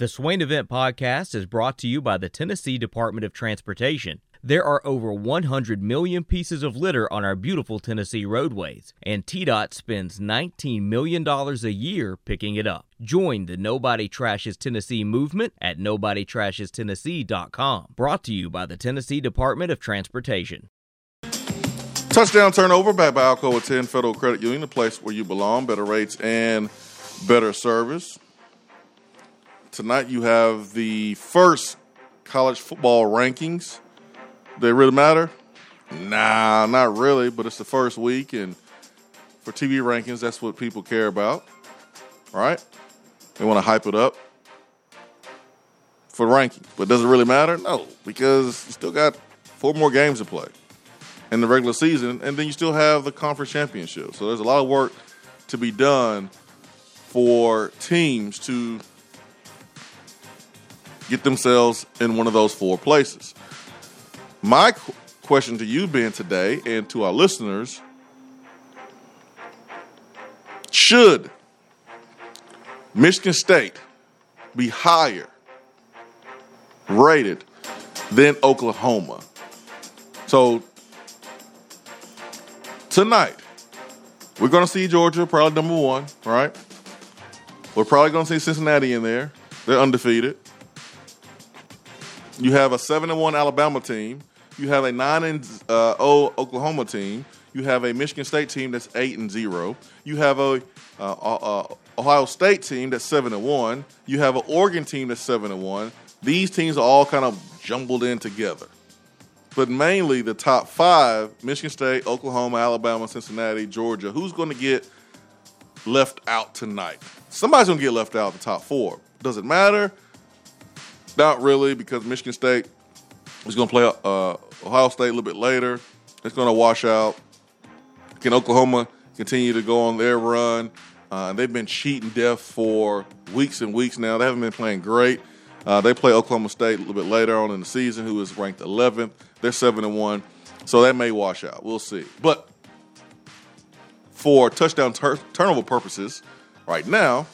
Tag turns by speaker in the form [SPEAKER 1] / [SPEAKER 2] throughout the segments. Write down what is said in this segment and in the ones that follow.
[SPEAKER 1] The Swain Event Podcast is brought to you by the Tennessee Department of Transportation. There are over 100 million pieces of litter on our beautiful Tennessee roadways, and TDOT spends $19 million a year picking it up. Join the Nobody Trashes Tennessee movement at NobodyTrashesTennessee.com. Brought to you by the Tennessee Department of Transportation.
[SPEAKER 2] Touchdown turnover back by Alcoa Tenn Federal Credit Union, the place where you belong, better rates and better service. Tonight you have the first college football rankings they really matter? Nah, not really, but it's the first week, and for TV rankings, that's what people care about, right? They want to hype it up for ranking. But does it really matter? No, because you still got four more games to play in the regular season, and then you still have the conference championship. So there's a lot of work to be done for teams to get themselves in one of those four places. My qu- question to you, Ben, today, and to our listeners should Michigan State be higher rated than Oklahoma? So, tonight, we're going to see Georgia, probably number one, right? We're probably going to see Cincinnati in there. They're undefeated. You have a seven and one Alabama team you have a nine and uh, oh Oklahoma team. You have a Michigan State team that's eight and zero. You have a uh, uh, Ohio State team that's seven and one. You have an Oregon team that's seven and one. These teams are all kind of jumbled in together. But mainly the top five: Michigan State, Oklahoma, Alabama, Cincinnati, Georgia. Who's going to get left out tonight? Somebody's going to get left out of the top four. Does it matter? Not really, because Michigan State is going to play uh, Ohio State a little bit later. It's going to wash out. Can Oklahoma continue to go on their run? Uh, they've been cheating death for weeks and weeks now. They haven't been playing great. Uh, they play Oklahoma State a little bit later on in the season, who is ranked 11th. They're seven and one, so that may wash out. We'll see. But for touchdown tur- turnover purposes, right now,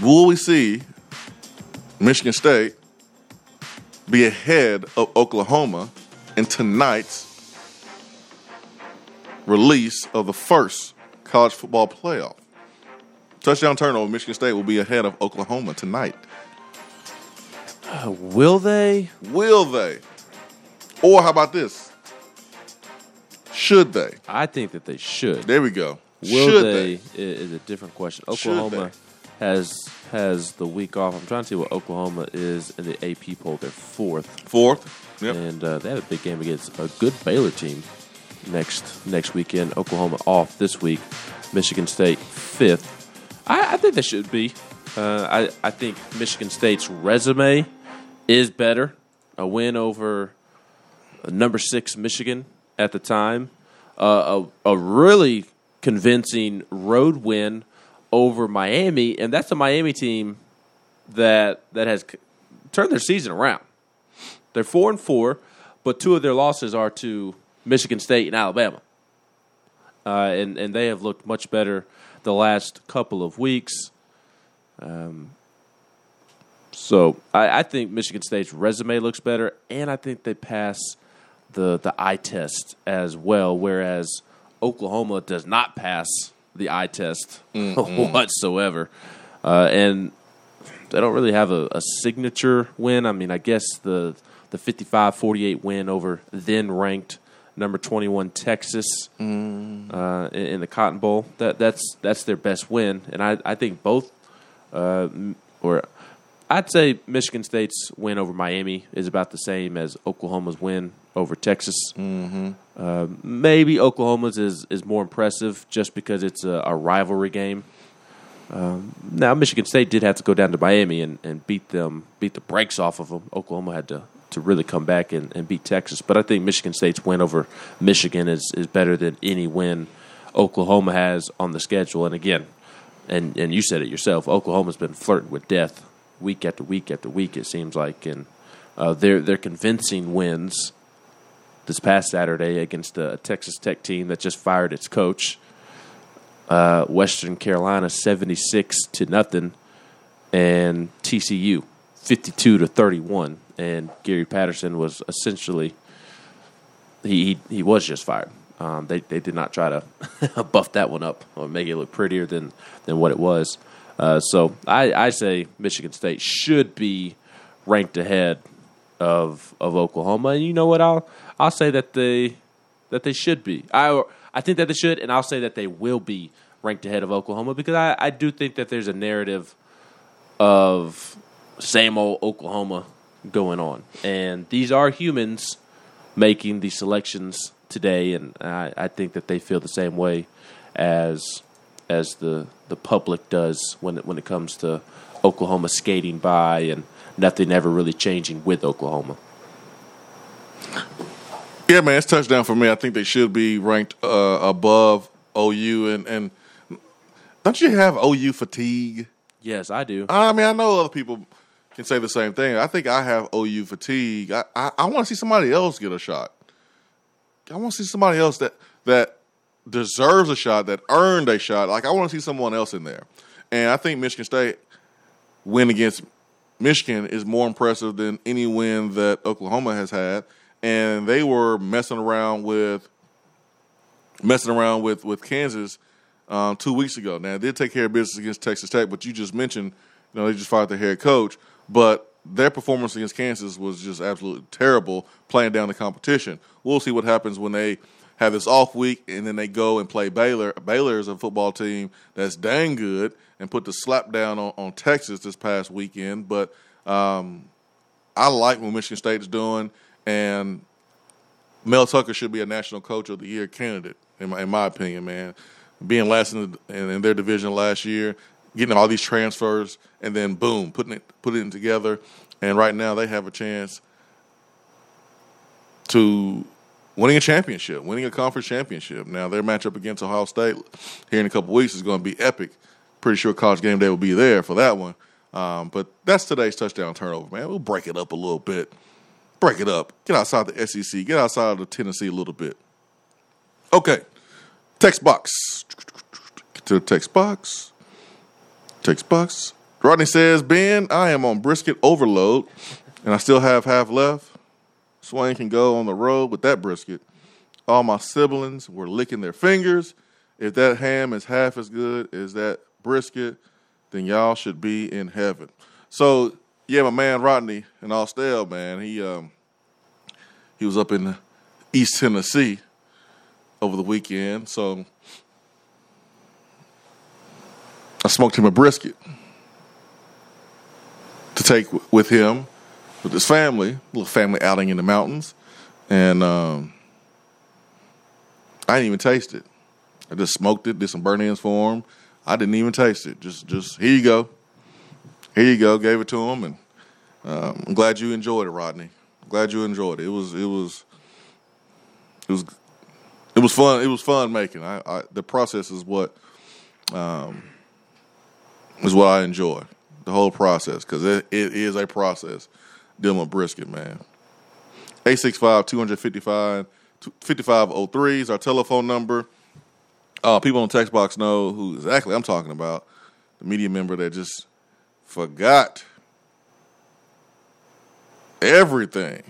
[SPEAKER 2] will we see Michigan State be ahead of Oklahoma in tonight's release of the first college football playoff. Touchdown turnover, Michigan State will be ahead of Oklahoma tonight.
[SPEAKER 3] Uh, will they?
[SPEAKER 2] Will they? Or how about this? Should they?
[SPEAKER 3] I think that they should.
[SPEAKER 2] There we go.
[SPEAKER 3] Will
[SPEAKER 2] should
[SPEAKER 3] they, they? Is a different question. Oklahoma has has the week off. I'm trying to see what Oklahoma is in the AP poll. They're fourth.
[SPEAKER 2] Fourth. Yep.
[SPEAKER 3] And uh, they have a big game against a good Baylor team next next weekend. Oklahoma off this week. Michigan State fifth. I, I think they should be. Uh, I I think Michigan State's resume is better. A win over number six Michigan at the time. Uh, a, a really convincing road win over Miami, and that's a Miami team that that has turned their season around. They're four and four, but two of their losses are to Michigan State and Alabama, uh, and and they have looked much better the last couple of weeks. Um, so I, I think Michigan State's resume looks better, and I think they pass the the eye test as well. Whereas Oklahoma does not pass the eye test mm-hmm. whatsoever. Uh, and they don't really have a, a, signature win. I mean, I guess the the 55-48 win over then ranked number 21 Texas mm. uh, in, in, the Cotton Bowl. That that's that's their best win, and I I think both uh, or I'd say Michigan State's win over Miami is about the same as Oklahoma's win over Texas.
[SPEAKER 2] Mm-hmm.
[SPEAKER 3] Uh, maybe Oklahoma's is, is more impressive just because it's a, a rivalry game. Um, now Michigan State did have to go down to Miami and, and beat them, beat the brakes off of them. Oklahoma had to, to really come back and, and beat Texas, but I think Michigan State's win over Michigan is, is better than any win Oklahoma has on the schedule. And again, and and you said it yourself, Oklahoma's been flirting with death week after week after week. It seems like, and uh, they're they're convincing wins this past Saturday against a Texas Tech team that just fired its coach. uh, Western Carolina seventy six to nothing, and TCU fifty two to thirty one. And Gary Patterson was essentially he he, he was just fired. Um, they they did not try to buff that one up or make it look prettier than than what it was. Uh, so I, I say Michigan State should be ranked ahead of of Oklahoma, and you know what? I'll I'll say that they that they should be. I I think that they should, and I'll say that they will be ranked ahead of Oklahoma because I, I do think that there's a narrative of same old Oklahoma going on, and these are humans making these selections today, and I, I think that they feel the same way as as the the public does when it, when it comes to Oklahoma skating by and nothing ever really changing with Oklahoma.
[SPEAKER 2] Yeah, man, it's touchdown for me. I think they should be ranked uh, above OU, and and don't you have OU fatigue?
[SPEAKER 3] Yes, I do.
[SPEAKER 2] I mean, I know other people can say the same thing. I think I have OU fatigue. I I, I want to see somebody else get a shot. I want to see somebody else that that deserves a shot, that earned a shot. Like I want to see someone else in there. And I think Michigan State win against Michigan is more impressive than any win that Oklahoma has had. And they were messing around with messing around with with Kansas um, two weeks ago. Now they did take care of business against Texas Tech, but you just mentioned, you know, they just fired their head coach. But their performance against Kansas was just absolutely terrible, playing down the competition. We'll see what happens when they have this off week and then they go and play Baylor. Baylor is a football team that's dang good and put the slap down on, on Texas this past weekend. But um, I like what Michigan State is doing, and Mel Tucker should be a National Coach of the Year candidate, in my, in my opinion, man. Being last in, the, in, in their division last year, getting all these transfers, and then boom, putting it putting it together. And right now they have a chance to winning a championship, winning a conference championship. Now their matchup against Ohio State here in a couple weeks is going to be epic. Pretty sure College Game Day will be there for that one. Um, but that's today's touchdown turnover, man. We'll break it up a little bit. Break it up. Get outside the SEC. Get outside of Tennessee a little bit. Okay. Text box. Get to the text box. Text box. Rodney says, Ben, I am on brisket overload and I still have half left. Swain can go on the road with that brisket. All my siblings were licking their fingers. If that ham is half as good as that brisket, then y'all should be in heaven. So, yeah, my man Rodney in Austell, man, he um, he was up in East Tennessee over the weekend. So I smoked him a brisket to take with him with his family, little family outing in the mountains, and um, I didn't even taste it. I just smoked it, did some burn ins for him. I didn't even taste it. Just, just here you go, here you go. Gave it to him, and um, I'm glad you enjoyed it, Rodney. glad you enjoyed it. It was, it was, it was, it was fun. It was fun making. I, I the process is what, um, is what I enjoy. The whole process because it, it is a process dealing with brisket, man. 865 255 5503 is our telephone number. Uh, people on the text box know who exactly I'm talking about. The media member that just forgot everything.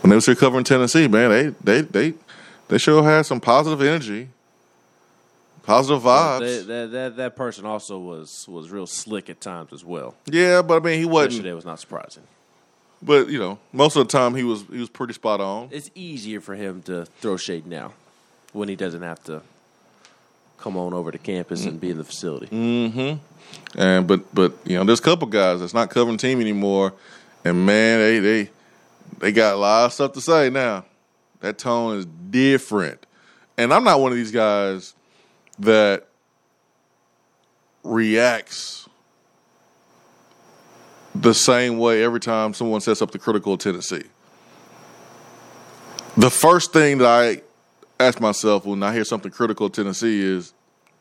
[SPEAKER 2] When they was here covering Tennessee, man, they they they they sure had some positive energy, positive vibes.
[SPEAKER 3] That, that, that, that person also was was real slick at times as well.
[SPEAKER 2] Yeah, but I mean, he wasn't.
[SPEAKER 3] Yesterday was not surprising.
[SPEAKER 2] But you know, most of the time he was he was pretty spot on.
[SPEAKER 3] It's easier for him to throw shade now when he doesn't have to come on over to campus and be in the facility.
[SPEAKER 2] Mm-hmm. And but but you know, there's a couple guys that's not covering team anymore, and man, they they they got a lot of stuff to say now. That tone is different, and I'm not one of these guys that reacts the same way every time someone sets up the critical Tennessee. The first thing that I ask myself when I hear something critical of Tennessee is,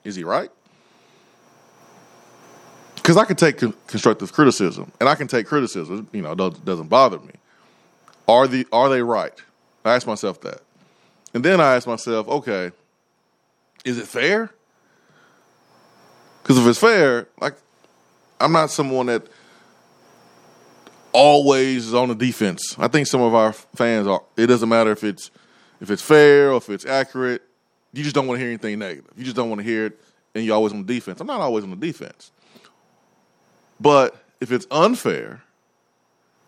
[SPEAKER 2] is he right? Because I can take con- constructive criticism, and I can take criticism. You know, doesn't bother me. Are the are they right? I ask myself that, and then I ask myself, okay, is it fair? Because if it's fair, like I'm not someone that always is on the defense. I think some of our fans are. It doesn't matter if it's if it's fair or if it's accurate. You just don't want to hear anything negative. You just don't want to hear it, and you're always on the defense. I'm not always on the defense, but if it's unfair,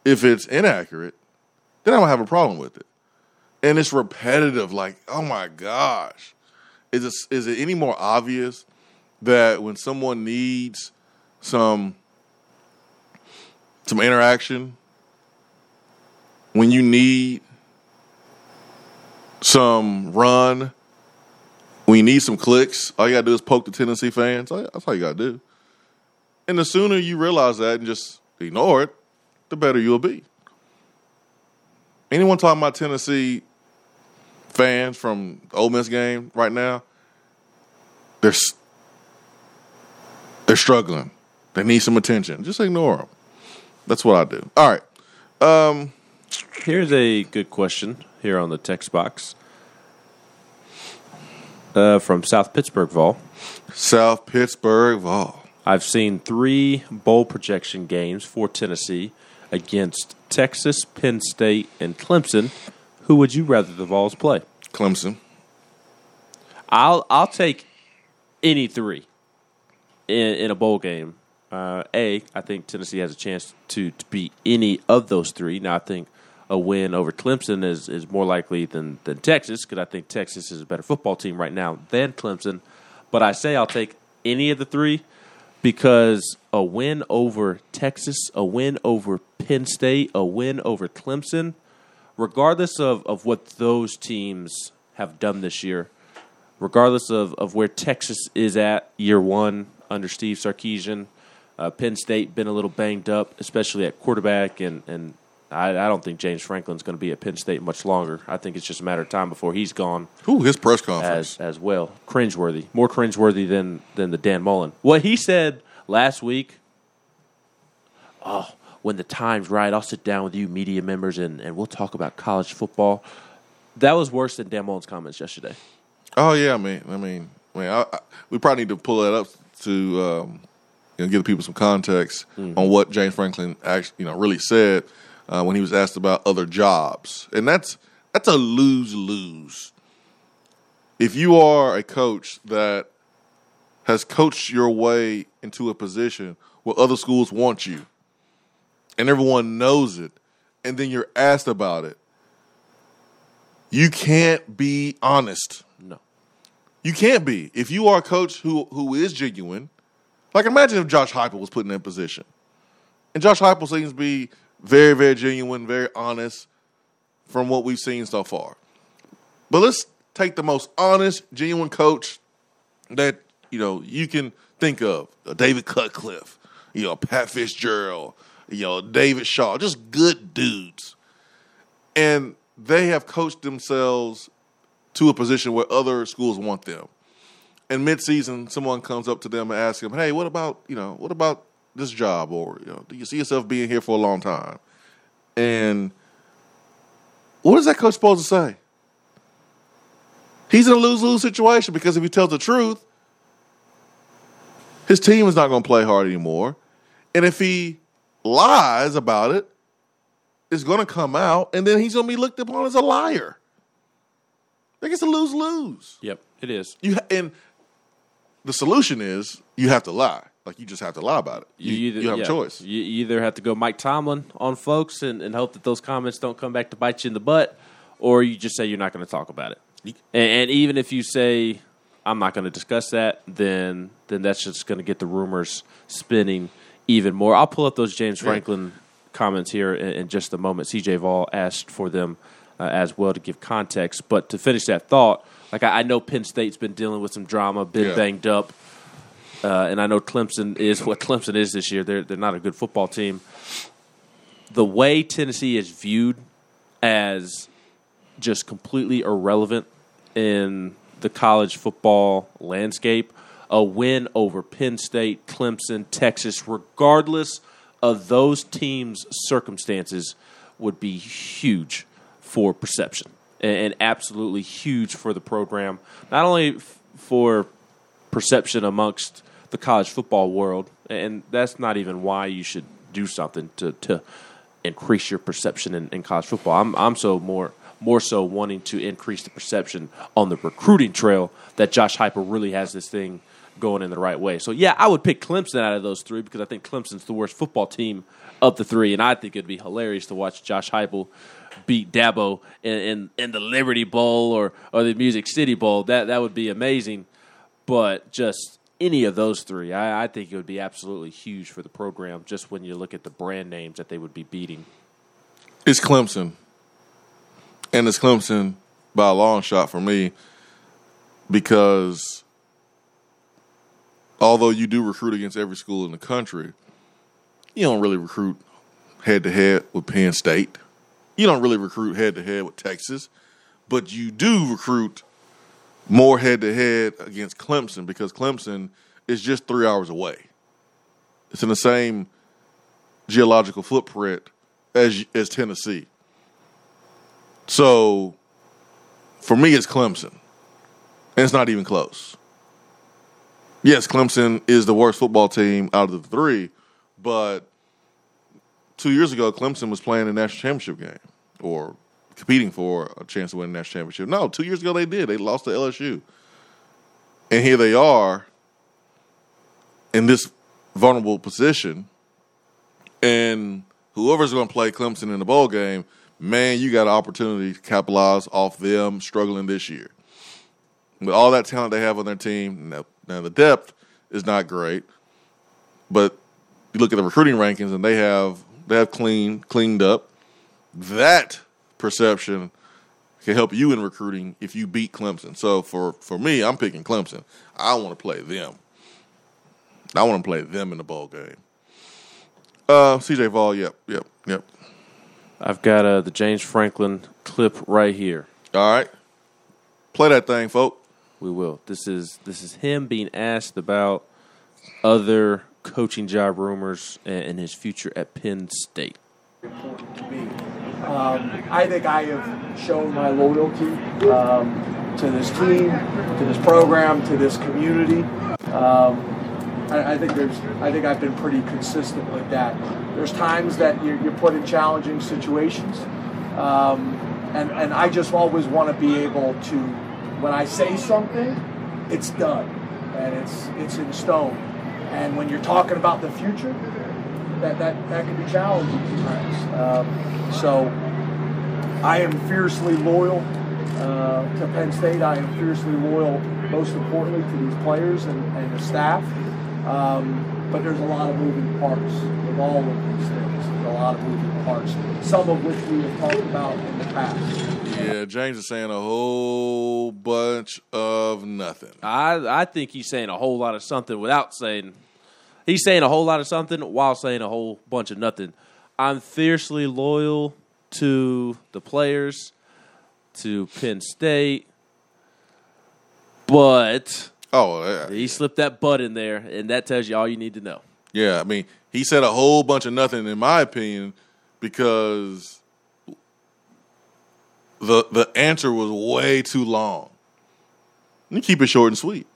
[SPEAKER 2] if it's inaccurate, then I don't have a problem with it. And it's repetitive. Like, oh my gosh, is it is it any more obvious that when someone needs some some interaction, when you need some run, We need some clicks, all you gotta do is poke the Tennessee fans. That's all you gotta do. And the sooner you realize that and just ignore it, the better you'll be. Anyone talking about Tennessee fans from the Ole Miss game right now, they're they're struggling. They need some attention. Just ignore them. That's what I do. All right. Um,
[SPEAKER 3] Here's a good question here on the text box uh, from South Pittsburg Vol.
[SPEAKER 2] South Pittsburg Vol.
[SPEAKER 3] I've seen three bowl projection games for Tennessee against Texas, Penn State, and Clemson. Who would you rather the Vols play?
[SPEAKER 2] Clemson.
[SPEAKER 3] I'll I'll take any three in, in a bowl game. Uh, a, I think Tennessee has a chance to, to beat any of those three. Now, I think a win over Clemson is, is more likely than, than Texas because I think Texas is a better football team right now than Clemson. But I say I'll take any of the three because a win over Texas, a win over Penn State, a win over Clemson, regardless of, of what those teams have done this year, regardless of, of where Texas is at year one under Steve Sarkisian – uh, Penn State been a little banged up, especially at quarterback, and and I, I don't think James Franklin's going to be at Penn State much longer. I think it's just a matter of time before he's gone.
[SPEAKER 2] Who his press conference
[SPEAKER 3] as as well, cringeworthy, more cringeworthy than than the Dan Mullen. What he said last week. Oh, when the time's right, I'll sit down with you media members and, and we'll talk about college football. That was worse than Dan Mullen's comments yesterday.
[SPEAKER 2] Oh yeah, I mean, I mean, I mean, I, I, we probably need to pull that up to um, you know, give people some context mm-hmm. on what James Franklin actually, you know, really said uh, when he was asked about other jobs, and that's that's a lose lose. If you are a coach that has coached your way into a position where other schools want you, and everyone knows it, and then you're asked about it, you can't be honest.
[SPEAKER 3] No.
[SPEAKER 2] You can't be. If you are a coach who who is genuine like, imagine if Josh Heupel was put in that position. And Josh Heupel seems to be very, very genuine, very honest from what we've seen so far. But let's take the most honest, genuine coach that, you know, you can think of. David Cutcliffe, you know, Pat Fitzgerald, you know, David Shaw, just good dudes. And they have coached themselves to a position where other schools want them in midseason, someone comes up to them and asks them, "Hey, what about you know what about this job, or you know, do you see yourself being here for a long time?" And what is that coach supposed to say? He's in a lose lose situation because if he tells the truth, his team is not going to play hard anymore, and if he lies about it, it's going to come out, and then he's going to be looked upon as a liar. Like it's a lose lose.
[SPEAKER 3] Yep, it is.
[SPEAKER 2] You and the solution is you have to lie. Like you just have to lie about it. You, you, either, you have yeah, a choice.
[SPEAKER 3] You either have to go Mike Tomlin on folks and, and, hope that those comments don't come back to bite you in the butt, or you just say you're not going to talk about it. And, and even if you say I'm not going to discuss that, then then that's just going to get the rumors spinning even more. I'll pull up those James Franklin yeah. comments here in, in, just a moment. CJ Vol asked for them uh, as well to give context, but to finish that thought like I, I know Penn State's been dealing with some drama, been yeah. banged up, uh, and I know Clemson is what Clemson is this year. They're they're not a good football team. The way Tennessee is viewed as just completely irrelevant in the college football landscape. A win over Penn State, Clemson, Texas, regardless of those teams' circumstances, would be huge for perception and, absolutely huge for the program. Not only f- for perception amongst the college football world, and that's not even why you should do something to to increase your perception in, in college football. I'm I'm so more more so wanting to increase the perception on the recruiting trail that Josh Heupel really has this thing going in the right way. So yeah, I would pick Clemson out of those three because I think Clemson's the worst football team of the three, and I think it'd be hilarious to watch Josh Heupel beat Dabo in, in, in the Liberty Bowl or or the Music City Bowl. That that would be amazing. But just any of those three, I, I think it would be absolutely huge for the program. Just when you look at the brand names that they would be beating.
[SPEAKER 2] It's Clemson, and it's Clemson by a long shot for me because although you do recruit against every school in the country, you don't really recruit head to head with Penn State. You don't really recruit head to head with Texas, but you do recruit more head to head against Clemson because Clemson is just three hours away. It's in the same geological footprint as as Tennessee. So for me, it's Clemson, and it's not even close. Yes, Clemson is the worst football team out of the three, but two years ago, Clemson was playing a national championship game or competing for a chance to win a national championship. No, two years ago they did. They lost to LSU. And here they are in this vulnerable position. And whoever's going to play Clemson in the bowl game, man, you got an opportunity to capitalize off them struggling this year. With all that talent they have on their team, now, now the depth is not great, but you look at the recruiting rankings and they have they have clean cleaned up. That perception can help you in recruiting if you beat Clemson. So for for me, I'm picking Clemson. I want to play them. I want to play them in the bowl game. Uh, CJ Vol, yep, yep, yep.
[SPEAKER 3] I've got uh, the James Franklin clip right here.
[SPEAKER 2] All right, play that thing, folk.
[SPEAKER 3] We will. This is this is him being asked about other coaching job rumors and his future at Penn State.
[SPEAKER 4] Important to me. Um, I think I have shown my loyalty um, to this team, to this program, to this community. Um, I, think there's. I think I've been pretty consistent with that. There's times that you're, you're put in challenging situations, um, and and I just always want to be able to, when I say something, it's done, and it's it's in stone. And when you're talking about the future, that that that can be challenging at times. Um, so I am fiercely loyal uh, to Penn State. I am fiercely loyal, most importantly, to these players and, and the staff. Um, but there's a lot of moving parts with all of these things. There's a lot of moving parts, some of which we have talked about in the past.
[SPEAKER 2] Yeah, James is saying a whole bunch of nothing.
[SPEAKER 3] I I think he's saying a whole lot of something without saying. He's saying a whole lot of something while saying a whole bunch of nothing. I'm fiercely loyal to the players, to Penn State, but
[SPEAKER 2] oh, yeah.
[SPEAKER 3] he slipped that butt in there, and that tells you all you need to know.
[SPEAKER 2] Yeah, I mean, he said a whole bunch of nothing, in my opinion, because the the answer was way too long. You keep it short and sweet.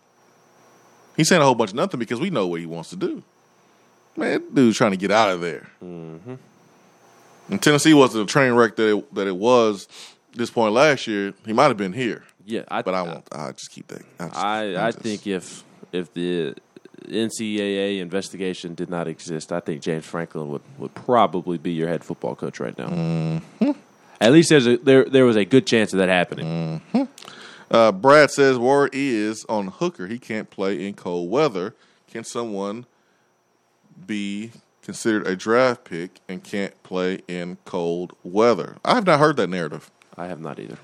[SPEAKER 2] He's saying a whole bunch of nothing because we know what he wants to do. Man, dude's trying to get out of there.
[SPEAKER 3] Mm-hmm.
[SPEAKER 2] And Tennessee wasn't a train wreck that it, that it was this point last year. He might have been here.
[SPEAKER 3] Yeah, I,
[SPEAKER 2] but I won't. I just keep that.
[SPEAKER 3] I just, I, I just, think if if the NCAA investigation did not exist, I think James Franklin would, would probably be your head football coach right now.
[SPEAKER 2] Mm-hmm.
[SPEAKER 3] At least there's a there there was a good chance of that happening.
[SPEAKER 2] Mm-hmm. Uh, Brad says word is on Hooker he can't play in cold weather. Can someone be considered a draft pick and can't play in cold weather? I have not heard that narrative.
[SPEAKER 3] I have not either.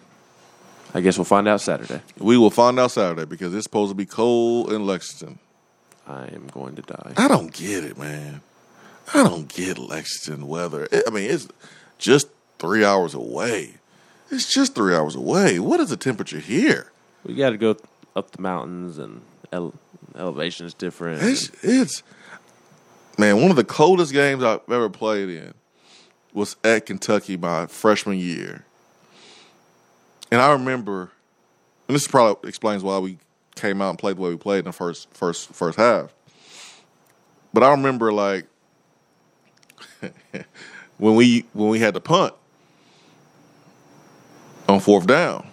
[SPEAKER 3] I guess we'll find out Saturday.
[SPEAKER 2] We will find out Saturday because it's supposed to be cold in Lexington.
[SPEAKER 3] I am going to die.
[SPEAKER 2] I don't get it, man. I don't get Lexington weather. I mean, it's just three hours away. It's just three hours away. What is the temperature here?
[SPEAKER 3] We got to go up the mountains, and ele- elevation is different.
[SPEAKER 2] It's, it's man, one of the coldest games I've ever played in was at Kentucky my freshman year. And I remember, and this probably explains why we came out and played the way we played in the first first first half. But I remember like when we when we had to punt on fourth down,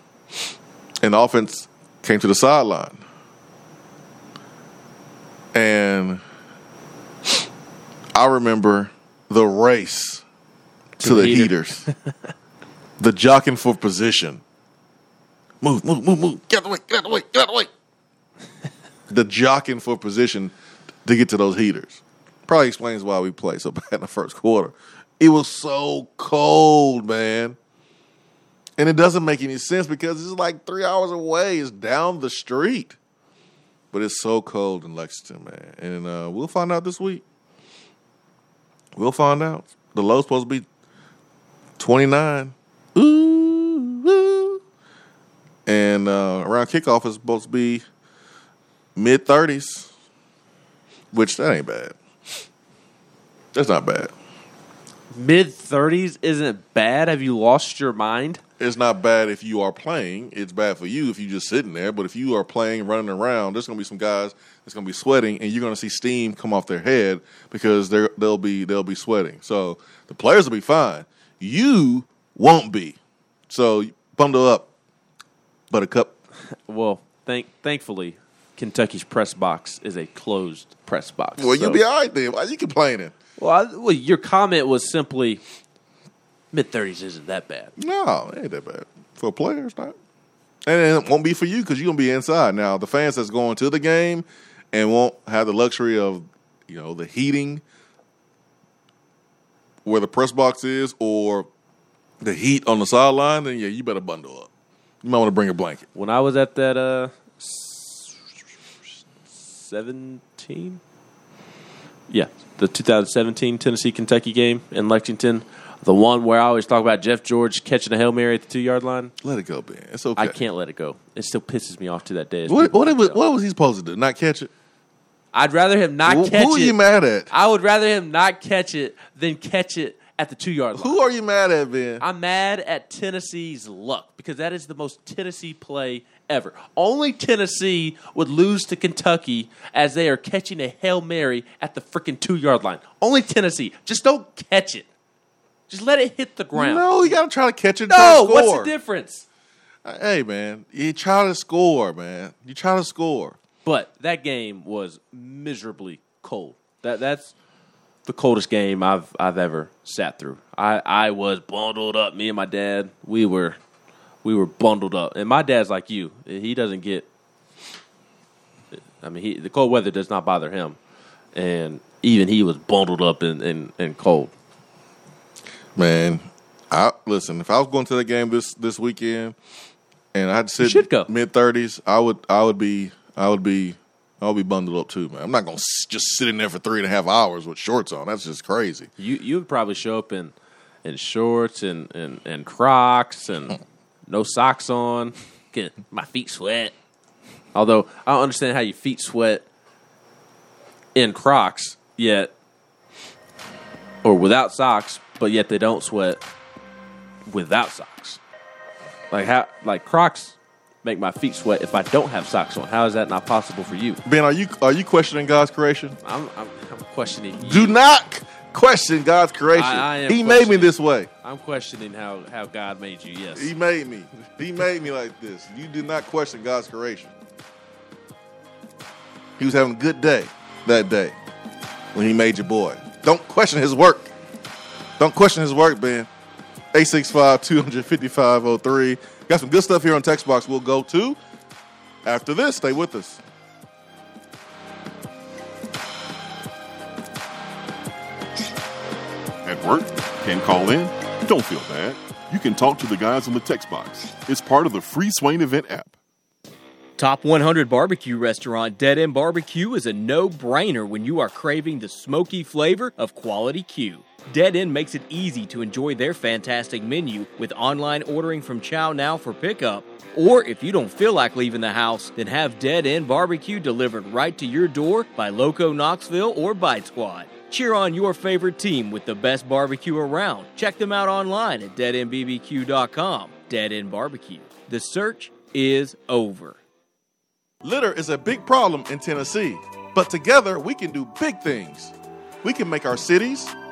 [SPEAKER 2] and the offense came to the sideline, and I remember the race to,
[SPEAKER 3] the
[SPEAKER 2] the
[SPEAKER 3] heater.
[SPEAKER 2] heaters, the jockeying for position. Move, move, move, move. Get out the way, get out the way, get out the way. the jockeying for position to get to those heaters. Probably explains why we played so bad in the first quarter. It was so cold, man. And it doesn't make any sense because it's like three hours away. It's down the street. But it's so cold in Lexington, man. And uh, we'll find out this week. We'll find out. The low's supposed to be 29. Ooh, ooh. And uh, around kickoff is supposed to be mid 30s, which that ain't bad. That's not bad.
[SPEAKER 3] Mid thirties isn't bad. Have you lost your mind?
[SPEAKER 2] It's not bad if you are playing. It's bad for you if you're just sitting there. But if you are playing, running around, there's going to be some guys that's going to be sweating, and you're going to see steam come off their head because they're, they'll be they'll be sweating. So the players will be fine. You won't be. So bundle up, Buttercup.
[SPEAKER 3] Well, thank thankfully, Kentucky's press box is a closed press box.
[SPEAKER 2] Well,
[SPEAKER 3] So-
[SPEAKER 2] you'll be all right then. Why are you complaining?
[SPEAKER 3] Well, I, well, your comment was simply mid thirties isn't that bad.
[SPEAKER 2] No, it ain't that bad for a player. It's not, and it won't be for you because you're gonna be inside. Now, the fans that's going to the game and won't have the luxury of you know the heating where the press box is or the heat on the sideline, then yeah, you better bundle up. You might want to bring a blanket.
[SPEAKER 3] When I was at that uh seventeen, yeah, the 2017 Tennessee Kentucky game in Lexington, the one where I always talk about Jeff George catching a hail mary at the two yard line.
[SPEAKER 2] Let it go, Ben. It's okay.
[SPEAKER 3] I can't let it go. It still pisses me off to that day.
[SPEAKER 2] What, what, was, what was he supposed to do? Not catch it?
[SPEAKER 3] I'd rather him not catch it.
[SPEAKER 2] who are
[SPEAKER 3] it.
[SPEAKER 2] you mad at?
[SPEAKER 3] I would rather him not catch it than catch it at the two yard line.
[SPEAKER 2] Who are you mad at, Ben?
[SPEAKER 3] I'm mad at Tennessee's luck because that is the most Tennessee play ever. Only Tennessee would lose to Kentucky as they are catching a Hail Mary at the freaking two yard line. Only Tennessee. Just don't catch it. Just let it hit the ground.
[SPEAKER 2] No, you got to try to catch it.
[SPEAKER 3] No, what's the difference?
[SPEAKER 2] Uh, hey, man, you try to score, man. You try to score.
[SPEAKER 3] But that game was miserably cold. That that's the coldest game I've I've ever sat through. I, I was bundled up. Me and my dad, we were we were bundled up. And my dad's like you. He doesn't get I mean he the cold weather does not bother him. And even he was bundled up and, and, and cold.
[SPEAKER 2] Man, I listen. If I was going to the game this this weekend, and I'd sit
[SPEAKER 3] go.
[SPEAKER 2] mid thirties, I would I would be I would be I would be bundled up too, man. I'm not gonna just sit in there for three and a half hours with shorts on. That's just crazy.
[SPEAKER 3] You you would probably show up in in shorts and, and, and Crocs and hmm. no socks on. Get my feet sweat. Although I don't understand how your feet sweat in Crocs yet, or without socks, but yet they don't sweat without socks. Like how like Crocs make my feet sweat if I don't have socks on. How is that not possible for you?
[SPEAKER 2] Ben, are you are you questioning God's creation?
[SPEAKER 3] I'm I'm, I'm questioning. You.
[SPEAKER 2] Do not question God's creation.
[SPEAKER 3] I- I
[SPEAKER 2] he made me this way.
[SPEAKER 3] I'm questioning how how God made you. Yes.
[SPEAKER 2] He made me. He made me like this. You do not question God's creation. He was having a good day that day when he made your boy. Don't question his work. Don't question his work, Ben. 865 255 03. Got some good stuff here on text box. We'll go to after this. Stay with us.
[SPEAKER 5] At work? Can't call in? Don't feel bad. You can talk to the guys on the text box. It's part of the free Swain event app.
[SPEAKER 1] Top 100 barbecue restaurant Dead End Barbecue is a no brainer when you are craving the smoky flavor of quality Q. Dead End makes it easy to enjoy their fantastic menu with online ordering from ChowNow for pickup. Or if you don't feel like leaving the house, then have Dead End Barbecue delivered right to your door by Loco Knoxville or Bite Squad. Cheer on your favorite team with the best barbecue around. Check them out online at deadendbbq.com. Dead End Barbecue. The search is over.
[SPEAKER 2] Litter is a big problem in Tennessee, but together we can do big things. We can make our cities,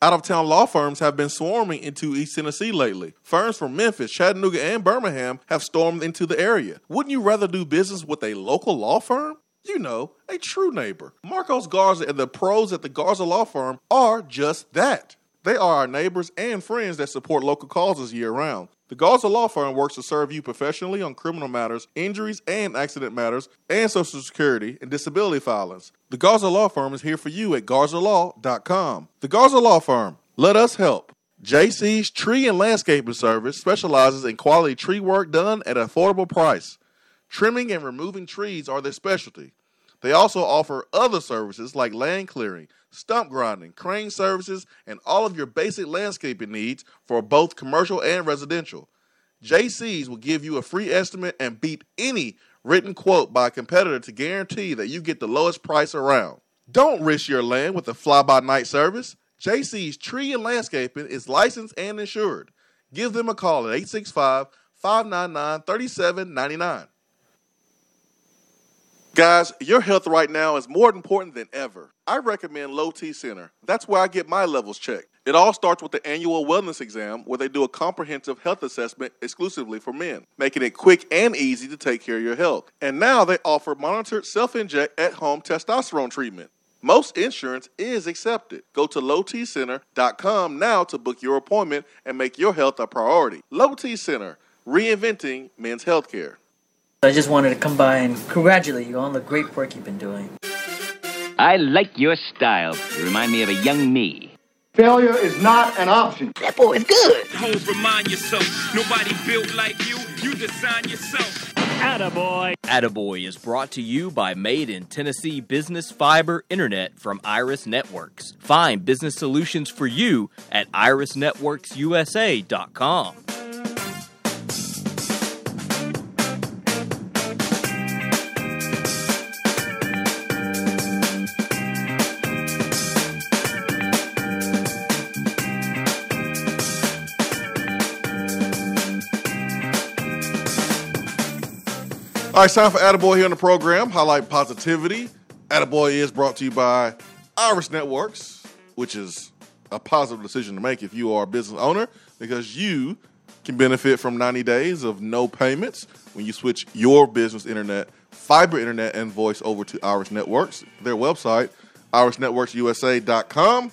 [SPEAKER 2] Out of town law firms have been swarming into East Tennessee lately. Firms from Memphis, Chattanooga, and Birmingham have stormed into the area. Wouldn't you rather do business with a local law firm? You know, a true neighbor. Marcos Garza and the pros at the Garza Law Firm are just that. They are our neighbors and friends that support local causes year round. The Garza Law Firm works to serve you professionally on criminal matters, injuries and accident matters, and Social Security and disability filings. The Garza Law Firm is here for you at garzalaw.com. The Garza Law Firm, let us help. JC's Tree and Landscaping Service specializes in quality tree work done at an affordable price. Trimming and removing trees are their specialty. They also offer other services like land clearing, stump grinding, crane services, and all of your basic landscaping needs for both commercial and residential. JC's will give you a free estimate and beat any written quote by a competitor to guarantee that you get the lowest price around. Don't risk your land with a fly by night service. JC's Tree and Landscaping is licensed and insured. Give them a call at 865 599 3799. Guys, your health right now is more important than ever. I recommend Low T Center. That's where I get my levels checked. It all starts with the annual wellness exam where they do a comprehensive health assessment exclusively for men, making it quick and easy to take care of your health. And now they offer monitored self inject at home testosterone treatment. Most insurance is accepted. Go to lowtcenter.com now to book your appointment and make your health a priority. Low T Center, reinventing men's healthcare.
[SPEAKER 6] I just wanted to come by and congratulate you on the great work you've been doing.
[SPEAKER 7] I like your style. You remind me of a young me.
[SPEAKER 8] Failure is not an option.
[SPEAKER 6] That boy is good.
[SPEAKER 9] Homes remind yourself, nobody built like you. You design yourself.
[SPEAKER 1] Attaboy. Attaboy is brought to you by Made in Tennessee Business Fiber Internet from Iris Networks. Find business solutions for you at irisnetworksusa.com.
[SPEAKER 2] All right, time for Attaboy here on the program. Highlight positivity. Attaboy is brought to you by Iris Networks, which is a positive decision to make if you are a business owner because you can benefit from 90 days of no payments when you switch your business internet, fiber internet, and voice over to Iris Networks. Their website, irisnetworksusa.com.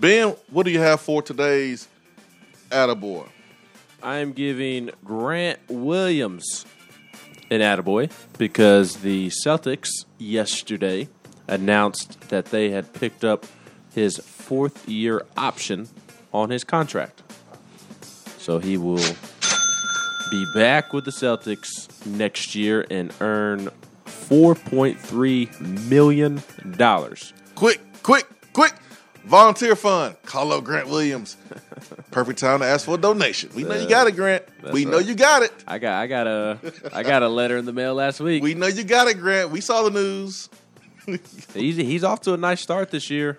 [SPEAKER 2] Ben, what do you have for today's Attaboy?
[SPEAKER 3] I am giving Grant Williams an attaboy because the Celtics yesterday announced that they had picked up his fourth year option on his contract. So he will be back with the Celtics next year and earn $4.3 million.
[SPEAKER 2] Quick, quick, quick. Volunteer fund. Call up Grant Williams. Perfect time to ask for a donation. We know you got it, Grant. We know
[SPEAKER 3] right.
[SPEAKER 2] you got it.
[SPEAKER 3] I got I got a I got a letter in the mail last week.
[SPEAKER 2] We know you got it, Grant. We saw the news.
[SPEAKER 3] he's he's off to a nice start this year,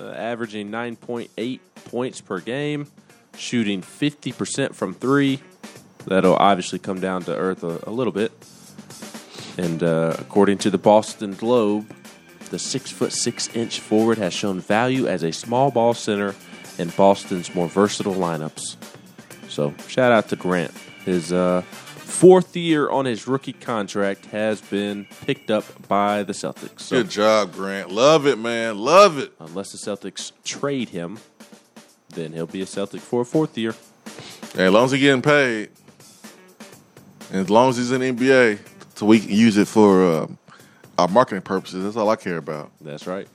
[SPEAKER 3] uh, averaging 9.8 points per game, shooting 50% from 3. That'll obviously come down to earth a, a little bit. And uh, according to the Boston Globe, the six foot six inch forward has shown value as a small ball center in Boston's more versatile lineups. So shout out to Grant. His uh, fourth year on his rookie contract has been picked up by the Celtics. So,
[SPEAKER 2] Good job, Grant. Love it, man. Love it.
[SPEAKER 3] Unless the Celtics trade him, then he'll be a Celtic for a fourth year.
[SPEAKER 2] Hey, as long as he's getting paid, and as long as he's in the NBA, so we can use it for uh, our marketing purposes. That's all I care about.
[SPEAKER 3] That's right.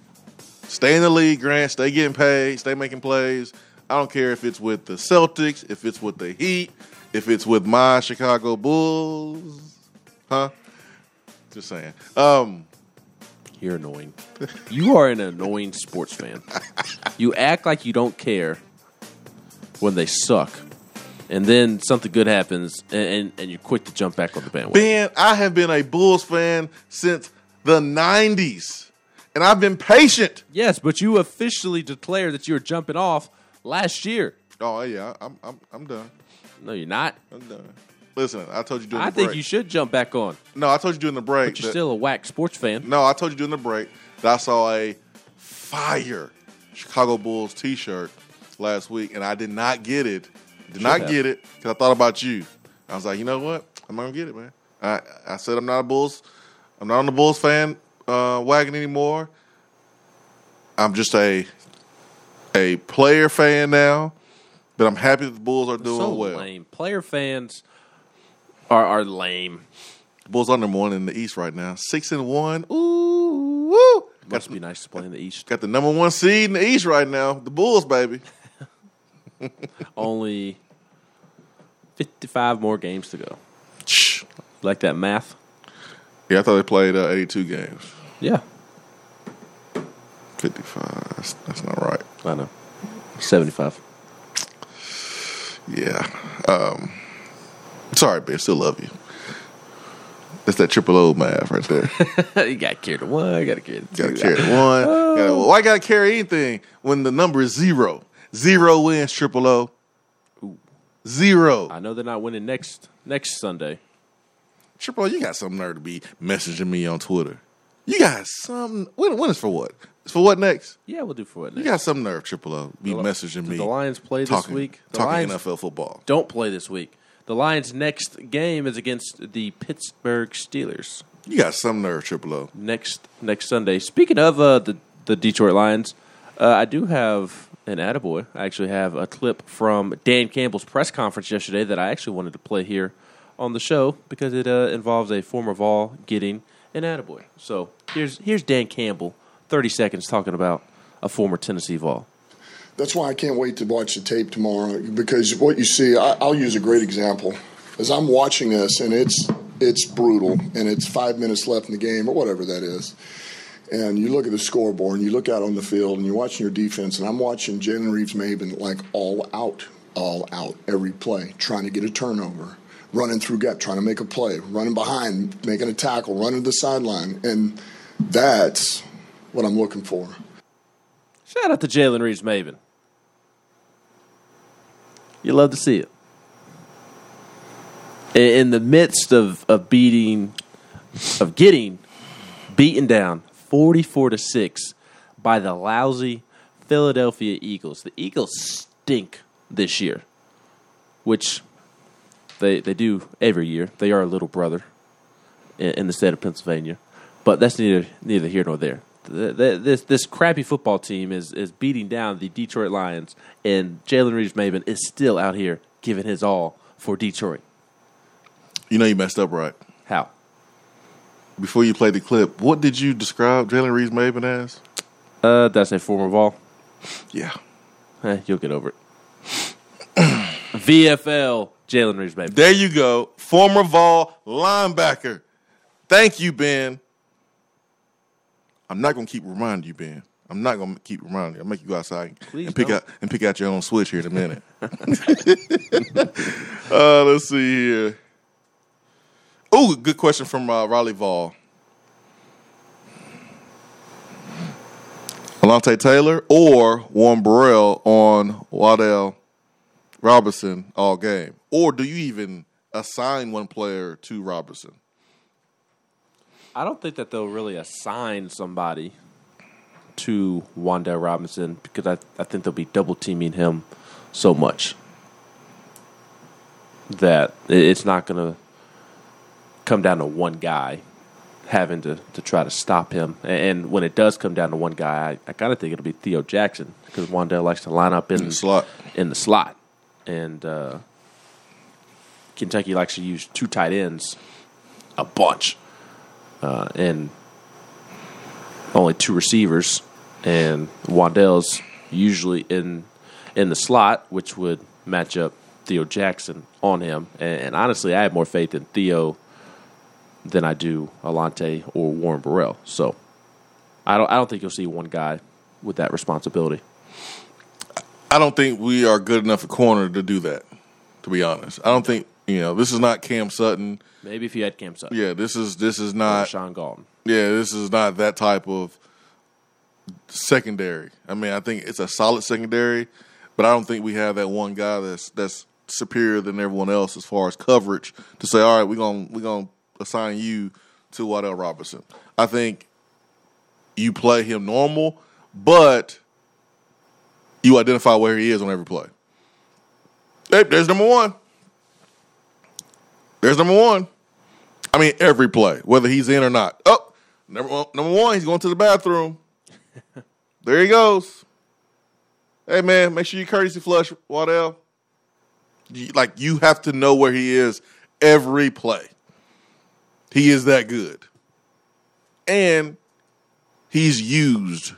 [SPEAKER 2] Stay in the league, Grant. Stay getting paid. Stay making plays. I don't care if it's with the Celtics, if it's with the Heat, if it's with my Chicago Bulls. Huh? Just saying. Um,
[SPEAKER 3] You're annoying. You are an annoying sports fan. You act like you don't care when they suck, and then something good happens, and, and, and you're quick to jump back on the bandwagon.
[SPEAKER 2] Ben, I have been a Bulls fan since the 90s, and I've been patient.
[SPEAKER 3] Yes, but you officially declared that you were jumping off last year.
[SPEAKER 2] Oh, yeah, I'm, I'm, I'm done.
[SPEAKER 3] No, you're not.
[SPEAKER 2] I'm done. Listen, I told you during
[SPEAKER 3] I
[SPEAKER 2] the
[SPEAKER 3] think you should jump back on.
[SPEAKER 2] no, I told you during the break.
[SPEAKER 3] But you're
[SPEAKER 2] that-
[SPEAKER 3] still a whack sports fan.
[SPEAKER 2] No, I told you during the break that I saw a fire Chicago Bulls T-shirt last week, and I did not get it. Did not
[SPEAKER 3] have.
[SPEAKER 2] get it because I thought about you. I was like, you know what? I'm not gonna get it, man. I I said I'm not a Bulls. I'm not on the Bulls fan uh, wagon anymore. I'm just a a player fan now, but I'm happy that the Bulls are doing
[SPEAKER 3] so
[SPEAKER 2] well.
[SPEAKER 3] lame. Player fans are are lame.
[SPEAKER 2] Bulls are number one in the East right now, six and one. Ooh, woo! Got
[SPEAKER 3] Must be nice to play in the East.
[SPEAKER 2] Got the number one seed in the East right now. The Bulls, baby.
[SPEAKER 3] Only fifty-five more games to go. Like that math?
[SPEAKER 2] Yeah, I thought they played uh, 82 games.
[SPEAKER 3] Yeah,
[SPEAKER 2] 55. That's, that's not right.
[SPEAKER 3] I know. Seventy-five.
[SPEAKER 2] Yeah. Um, sorry, Ben. Still love you. That's that triple O math right there.
[SPEAKER 3] you got carried one. You got to carry the
[SPEAKER 2] Got to
[SPEAKER 3] two.
[SPEAKER 2] carry one. Gotta, why got to carry anything when the number is zero? Zero wins triple O. Zero.
[SPEAKER 3] I know they're not winning next next Sunday.
[SPEAKER 2] Triple O, you got some nerve to be messaging me on Twitter. You got some. When, when is for what? It's for what next?
[SPEAKER 3] Yeah, we'll do for what next.
[SPEAKER 2] You got some nerve, Triple O, be
[SPEAKER 3] The-
[SPEAKER 2] messaging me.
[SPEAKER 3] the Lions play this
[SPEAKER 2] talking,
[SPEAKER 3] week? The
[SPEAKER 2] talking
[SPEAKER 3] Lions-
[SPEAKER 2] NFL football.
[SPEAKER 3] Don't play this week. The Lions' next game is against the Pittsburgh Steelers.
[SPEAKER 2] You got some nerve, Triple O.
[SPEAKER 3] next next Sunday. Speaking of uh, the the Detroit Lions, uh, I do have an attaboy. I actually have a clip from Dan Campbell's press conference yesterday that I actually wanted to play here on the show because it uh, involves a former Vol getting an attaboy. So here's here's Dan Campbell, thirty seconds talking about a former Tennessee Vol.
[SPEAKER 10] That's why I can't wait to watch the tape tomorrow because what you see, I, I'll use a great example. As I'm watching this, and it's it's brutal, and it's five minutes left in the game, or whatever that is, and you look at the scoreboard, and you look out on the field, and you're watching your defense, and I'm watching Jalen Reeves Maybin like all out, all out every play, trying to get a turnover, running through gap, trying to make a play, running behind, making a tackle, running to the sideline, and that's what I'm looking for.
[SPEAKER 3] Shout out to Jalen Reeves Maybin. You love to see it. In- the midst of, of beating, of getting beaten down 44 to 6 by the lousy Philadelphia Eagles. The Eagles stink this year, which they, they do every year. They are a little brother in, in the state of Pennsylvania. But that's neither neither here nor there. Th- th- This this crappy football team is is beating down the Detroit Lions, and Jalen Reeves Maybin is still out here giving his all for Detroit.
[SPEAKER 2] You know you messed up, right?
[SPEAKER 3] How?
[SPEAKER 2] Before you played the clip, what did you describe Jalen Reeves Maybin as?
[SPEAKER 3] Uh, that's a former Vol.
[SPEAKER 2] Yeah.
[SPEAKER 3] Eh, you'll get over it. VFL Jalen Reeves Maybin.
[SPEAKER 2] There you go. Former Vol linebacker. Thank you, Ben. I'm not gonna keep reminding you, Ben. I'm not gonna keep reminding you. I'll make you go outside
[SPEAKER 3] Please
[SPEAKER 2] and pick
[SPEAKER 3] don't.
[SPEAKER 2] out and pick out your own switch here in a minute. uh, let's see here. Oh, good question from uh, Raleigh Vol. Alontae Taylor or Warren Burrell on Wan'Dale Robinson all game? Or do you even assign one player to Robinson?
[SPEAKER 3] I don't think that they'll really assign somebody to Wan'Dale Robinson because I, I think they'll be double teaming him so much that it's not going to come down to one guy having to, to try to stop him. And when it does come down to one guy, I, I kind of think it'll be Theo Jackson because Wan'Dale likes to line up in,
[SPEAKER 2] the slot.
[SPEAKER 3] In the slot, and uh, Kentucky likes to use two tight ends a bunch, uh, and only two receivers, and Wan'Dale's usually in in the slot, which would match up Theo Jackson on him. And, and honestly, I have more faith in Theo than I do Alontae or Warren Burrell. So I don't. I don't think you'll see one guy with that responsibility.
[SPEAKER 2] I don't think we are good enough at corner to do that. To be honest, I don't think you know this is not Cam Sutton.
[SPEAKER 3] Maybe if you had Cam Sutton.
[SPEAKER 2] Yeah, this is this is not
[SPEAKER 3] Sean Galton.
[SPEAKER 2] Yeah, this is not that type of secondary. I mean, I think it's a solid secondary, but I don't think we have that one guy that's that's superior than everyone else as far as coverage to say, all right, we're gonna we're gonna assign you to Wan'Dale Robinson. I think you play him normal, but you identify where he is on every play. Hey, there's number one. There's number one. I mean, every play, whether he's in or not. Oh, number one, number one, he's going to the bathroom. there he goes. Hey, man, make sure you courtesy flush, Wan'Dale. You- Like, you have to know where he is every play. He is that good. And he's used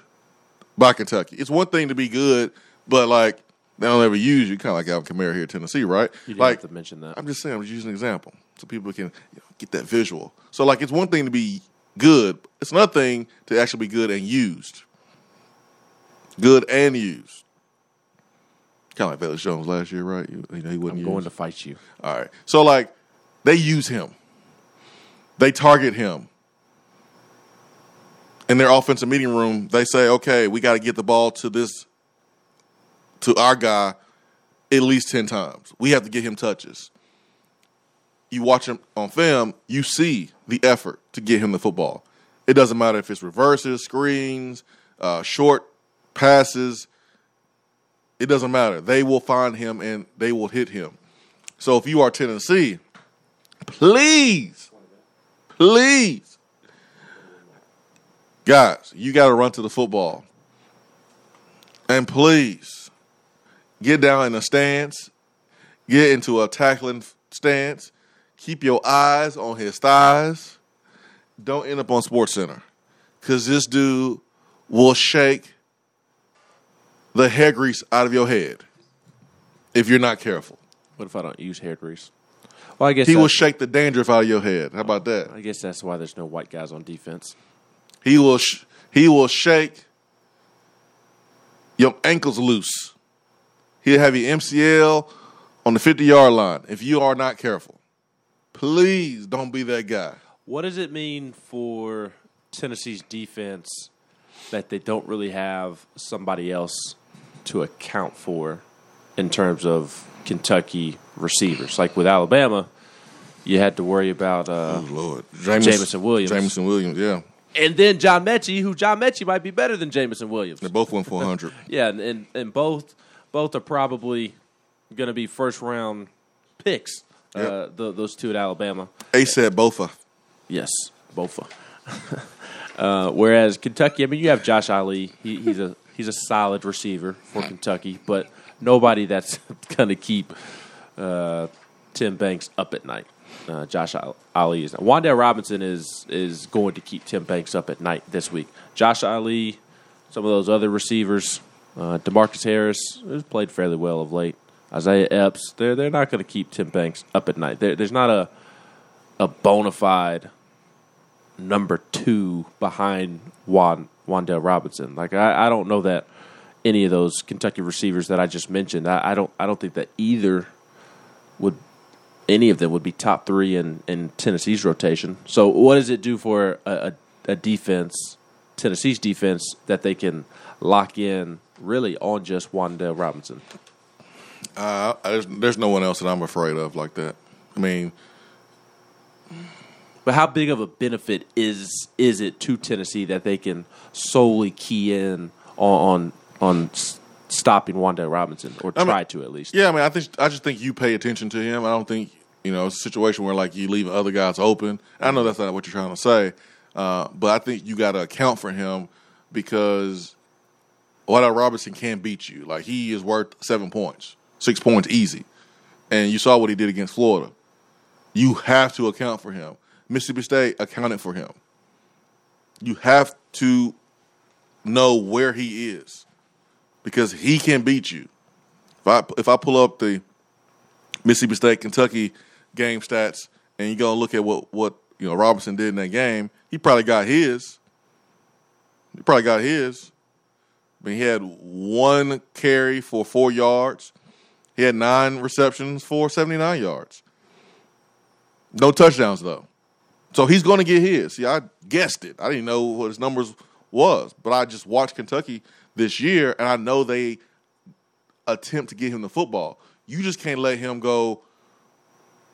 [SPEAKER 2] by Kentucky. It's one thing to be good, but like, they don't ever use you, kind of like Alvin Kamara here at Tennessee, right?
[SPEAKER 3] You didn't
[SPEAKER 2] like,
[SPEAKER 3] have to mention that.
[SPEAKER 2] I'm just saying, I'm just using an example so people can you know, get that visual. So, like, it's one thing to be good, it's another thing to actually be good and used. Good and used. Kind of like Velus Jones last year, right? You, you know, he wasn't
[SPEAKER 3] I'm going to fight you.
[SPEAKER 2] All right. So, like, they use him, they target him. In their offensive meeting room, they say, okay, we got to get the ball to this, to our guy at least 10 times. We have to get him touches. You watch him on film, you see the effort to get him the football. It doesn't matter if it's reverses, screens, uh, short passes. It doesn't matter. They will find him and they will hit him. So if you are Tennessee, please, please, guys, you got to run to the football. And please, get down in a stance, get into a tackling stance, keep your eyes on his thighs. Don't end up on Sports Center because this dude will shake the hair grease out of your head if you're not careful.
[SPEAKER 3] What if I don't use hair grease? Well, I guess
[SPEAKER 2] He will shake the dandruff out of your head. How about that?
[SPEAKER 3] I guess that's why there's no white guys on defense.
[SPEAKER 2] He will sh- he will shake your ankles loose. He'll have your MCL on the 50 yard line if you are not careful. Please don't be that guy.
[SPEAKER 3] What does it mean for Tennessee's defense that they don't really have somebody else to account for in terms of Kentucky receivers? Like with Alabama, you had to worry about uh,
[SPEAKER 2] Oh, Lord.
[SPEAKER 3] Jameson Williams.
[SPEAKER 2] Jameson Williams, yeah.
[SPEAKER 3] And then John Metchie, who John Metchie might be better than Jameson Williams.
[SPEAKER 2] They both went for 100.
[SPEAKER 3] Yeah, and, and, and both both are probably going to be first round picks. Uh, the, those two at Alabama.
[SPEAKER 2] A said Bofa.
[SPEAKER 3] Yes, Bofa. uh, whereas Kentucky, I mean, you have Josh Ali. He, he's a he's a solid receiver for Kentucky, but nobody that's going to keep uh, Tim Banks up at night. Uh, Josh Ali is. Wan'Dale Robinson is is going to keep Tim Banks up at night this week. Josh Ali, some of those other receivers, uh, Demarcus Harris has played fairly well of late. Isaiah Epps, they're they're not going to keep Tim Banks up at night. There, there's not a a bona fide number two behind Juan Wan'Dale Robinson. Like I, I don't know that any of those Kentucky receivers that I just mentioned. I, I don't I don't think that either would any of them would be top three in, in Tennessee's rotation. So what does it do for a, a, a defense, Tennessee's defense, that they can lock in really on just Wan'Dale Robinson?
[SPEAKER 2] Uh, there's, there's no one else that I'm afraid of like that. I mean,
[SPEAKER 3] But how big of a benefit is is it to Tennessee that they can solely key in on on, on stopping Wan'Dale Robinson or
[SPEAKER 2] I mean-
[SPEAKER 3] try to at least?
[SPEAKER 2] Yeah, I mean, I think I just think you pay attention to him. I don't think you know it's a situation where like you leave other guys open. I know that's not what you're trying to say, uh, but I think you got to account for him because Wan'Dale Robinson can beat you. Like he is worth seven points, six points easy, and you saw what he did against Florida. You have to account for him. Mississippi State accounted for him. You have to know where he is because he can beat you. If I if I pull up the Mississippi State Kentucky game stats and you go look at what what you know Robinson did in that game, he probably got his. He probably got his. Mean, he had one carry for four yards. He had nine receptions for 79 yards. No touchdowns, though. So he's going to get his. See, I guessed it. I didn't know what his numbers was, but I just watched Kentucky this year, and I know they attempt to get him the football. You just can't let him go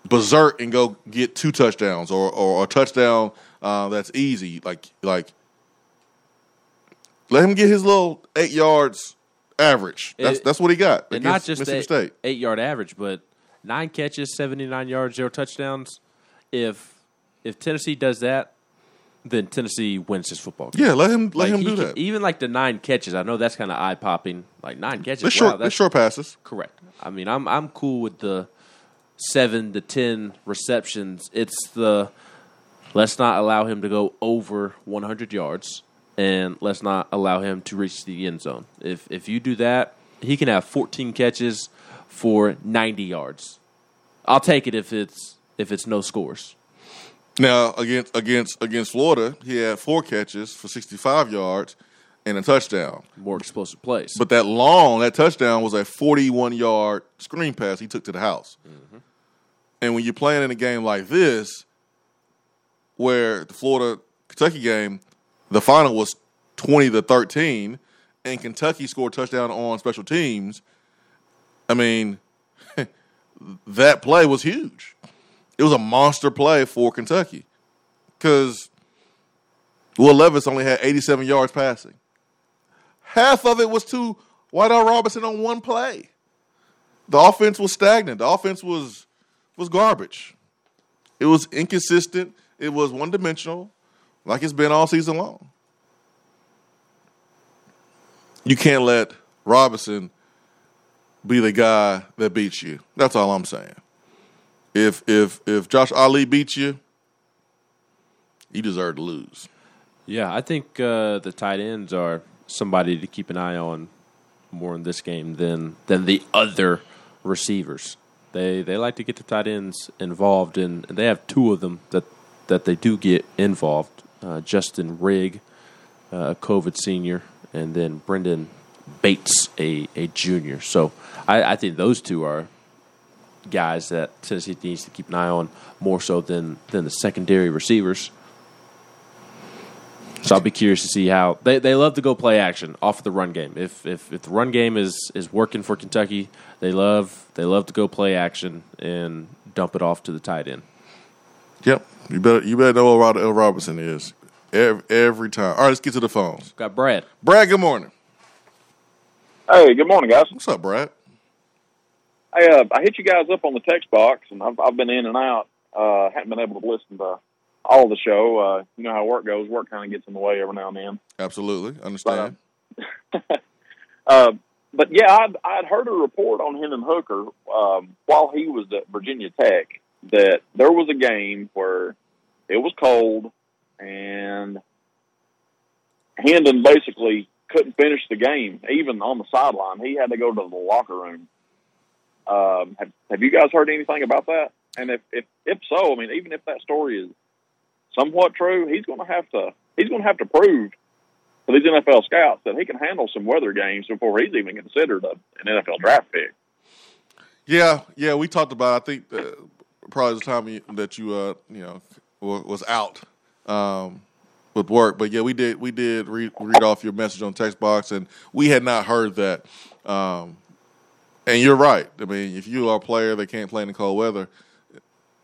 [SPEAKER 2] berserk and go get two touchdowns or or a touchdown uh, that's easy. Like like let him get his little eight yards average. That's
[SPEAKER 3] It-
[SPEAKER 2] that's what he got.
[SPEAKER 3] and not just
[SPEAKER 2] Mississippi
[SPEAKER 3] eight,
[SPEAKER 2] State.
[SPEAKER 3] eight yard average, but nine catches, seventy nine yards, zero touchdowns. If if Tennessee does that, then Tennessee wins this football game.
[SPEAKER 2] Yeah, let him let
[SPEAKER 3] Like,
[SPEAKER 2] him do
[SPEAKER 3] can-
[SPEAKER 2] that.
[SPEAKER 3] Even like the nine catches, I know that's kind of eye popping. Like nine catches,
[SPEAKER 2] They're
[SPEAKER 3] wow,
[SPEAKER 2] short.
[SPEAKER 3] That's
[SPEAKER 2] short passes.
[SPEAKER 3] correct. I mean, I'm I'm cool with the seven to ten receptions. It's the let's not allow him to go over 100 yards, and let's not allow him to reach the end zone. If if you do that, he can have 14 catches for 90 yards. I'll take it if it's if it's no scores.
[SPEAKER 2] Now against against against Florida, he had four catches for 65 yards and a touchdown.
[SPEAKER 3] More explosive plays.
[SPEAKER 2] But that long, that touchdown was a 41 yard screen pass he took to the house. Mm-hmm. And when you're playing in a game like this, where the Florida Kentucky game, the final was 20 to 13, and Kentucky scored touchdown on special teams, I mean, that play was huge. It was a monster play for Kentucky because Will Levis only had 87 yards passing. Half of it was to Wan'Dale Robinson on one play. The offense was stagnant. The offense was was garbage. It was inconsistent. It was one dimensional, like it's been all season long. You can't let Robinson be the guy that beats you. That's all I'm saying. If if if Josh Ali beats you, you deserve to lose.
[SPEAKER 3] Yeah, I think uh, the tight ends are somebody to keep an eye on more in this game than than the other receivers. They they like to get the tight ends involved, and they have two of them that that they do get involved. Uh, Justin Rigg, uh, a COVID senior, and then Brenden Bates, a a junior. So I, I think those two are guys that Tennessee needs to keep an eye on more so than than the secondary receivers. So I'll be curious to see how they, they love to go play action off of the run game. If, if if the run game is, is working for Kentucky, they love they love to go play action and dump it off to the tight end.
[SPEAKER 2] Yep. You better you better know what Rod- L. Robinson is. Every, every time. All right, let's get to the phones.
[SPEAKER 3] Got Brad.
[SPEAKER 2] Brad, good morning.
[SPEAKER 11] Hey, good morning, guys.
[SPEAKER 2] What's up, Brad?
[SPEAKER 11] Hey, uh, I hit you guys up on the text box, and I've, I've been in and out. Uh, haven't been able to listen to all the show. Uh, you know how work goes. Work kind of gets in the way every now and then.
[SPEAKER 2] Absolutely. Understand.
[SPEAKER 11] Uh, but yeah, I'd, I'd heard a report on Hendon Hooker um, while he was at Virginia Tech that there was a game where it was cold and Hendon basically couldn't finish the game, even on the sideline. He had to go to the locker room. Um, have, have you guys heard anything about that? And if, if if so, I mean, even if that story is somewhat true, he's going to have to he's going to have to prove to these NFL scouts that he can handle some weather games before he's even considered a, an NFL draft pick.
[SPEAKER 2] Yeah, yeah, we talked about. I think uh, probably the time that you uh you know was out um, with work, but yeah, we did we did read read off your message on text box, and we had not heard that. Um, and you're right. I mean, if you are a player that can't play in the cold weather,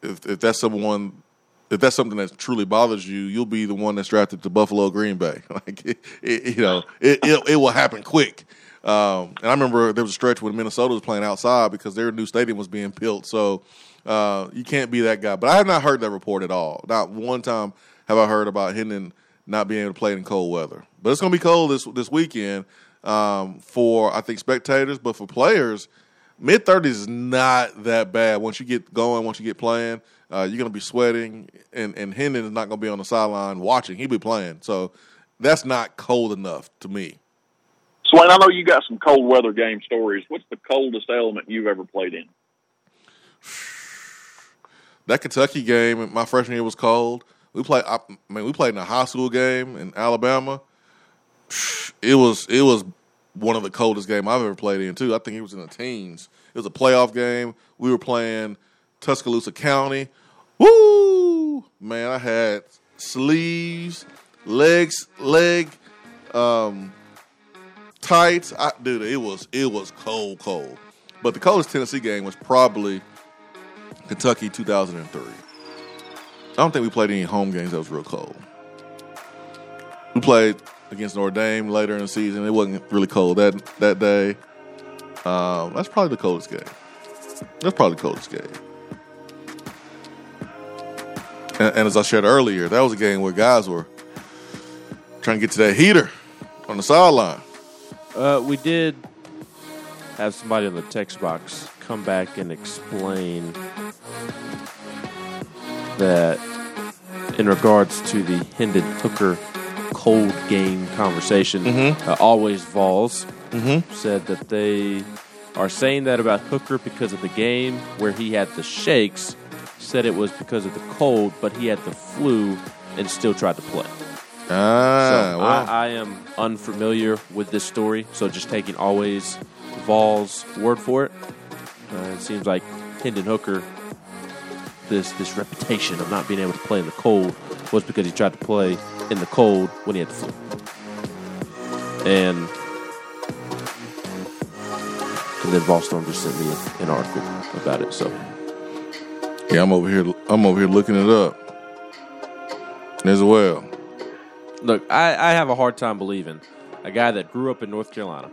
[SPEAKER 2] if if that's someone. If that's something that truly bothers you, you'll be the one that's drafted to Buffalo, Green Bay. Like, it, it, you know, it, it it will happen quick. Um, and I remember there was a stretch when Minnesota was playing outside because their new stadium was being built. So uh, you can't be that guy. But I have not heard that report at all. Not one time have I heard about Hendon not being able to play in cold weather. But it's going to be cold this this weekend um, for I think spectators, but for players, mid thirties is not that bad. Once you get going, once you get playing, uh, you're going to be sweating, and and Hendon is not going to be on the sideline watching. He'll be playing. So that's not cold enough to me.
[SPEAKER 11] Swain, I know you got some cold weather game stories. What's the coldest element you've ever played in?
[SPEAKER 2] that Kentucky game, my freshman year was cold. We played. I mean, we played in a high school game in Alabama. it was it was one of the coldest games I've ever played in too. I think it was in the teens. It was a playoff game. We were playing Tuscaloosa County. Woo! Man, I had sleeves, legs, leg, um, tights. I, dude, it was it was cold, cold. But the coldest Tennessee game was probably Kentucky 2003. I don't think we played any home games that was real cold. We played against Notre Dame later in the season. It wasn't really cold that that day. Um, that's probably the coldest game. That's probably the coldest game. And, and as I shared earlier, that was a game where guys were trying to get to that heater on the sideline.
[SPEAKER 3] Uh, we did have somebody in the text box come back and explain that in regards to the Hendon Hooker cold game conversation,
[SPEAKER 2] Mhm.
[SPEAKER 3] uh, always Vols
[SPEAKER 2] Mhm.
[SPEAKER 3] said that they are saying that about Hooker because of the game where he had the shakes. Said it was because of the cold, but he had the flu and still tried to play.
[SPEAKER 2] Ah,
[SPEAKER 3] so
[SPEAKER 2] well.
[SPEAKER 3] I, I am unfamiliar with this story, so just taking always Vols' word for it. Uh, it seems like Hendon Hooker, this this reputation of not being able to play in the cold was because he tried to play in the cold when he had the flu. And and then Volstorm just sent me an article about it. So
[SPEAKER 2] Yeah, I'm over here. I'm over here looking it up as well.
[SPEAKER 3] Look, I, I have a hard time believing a guy that grew up in North Carolina,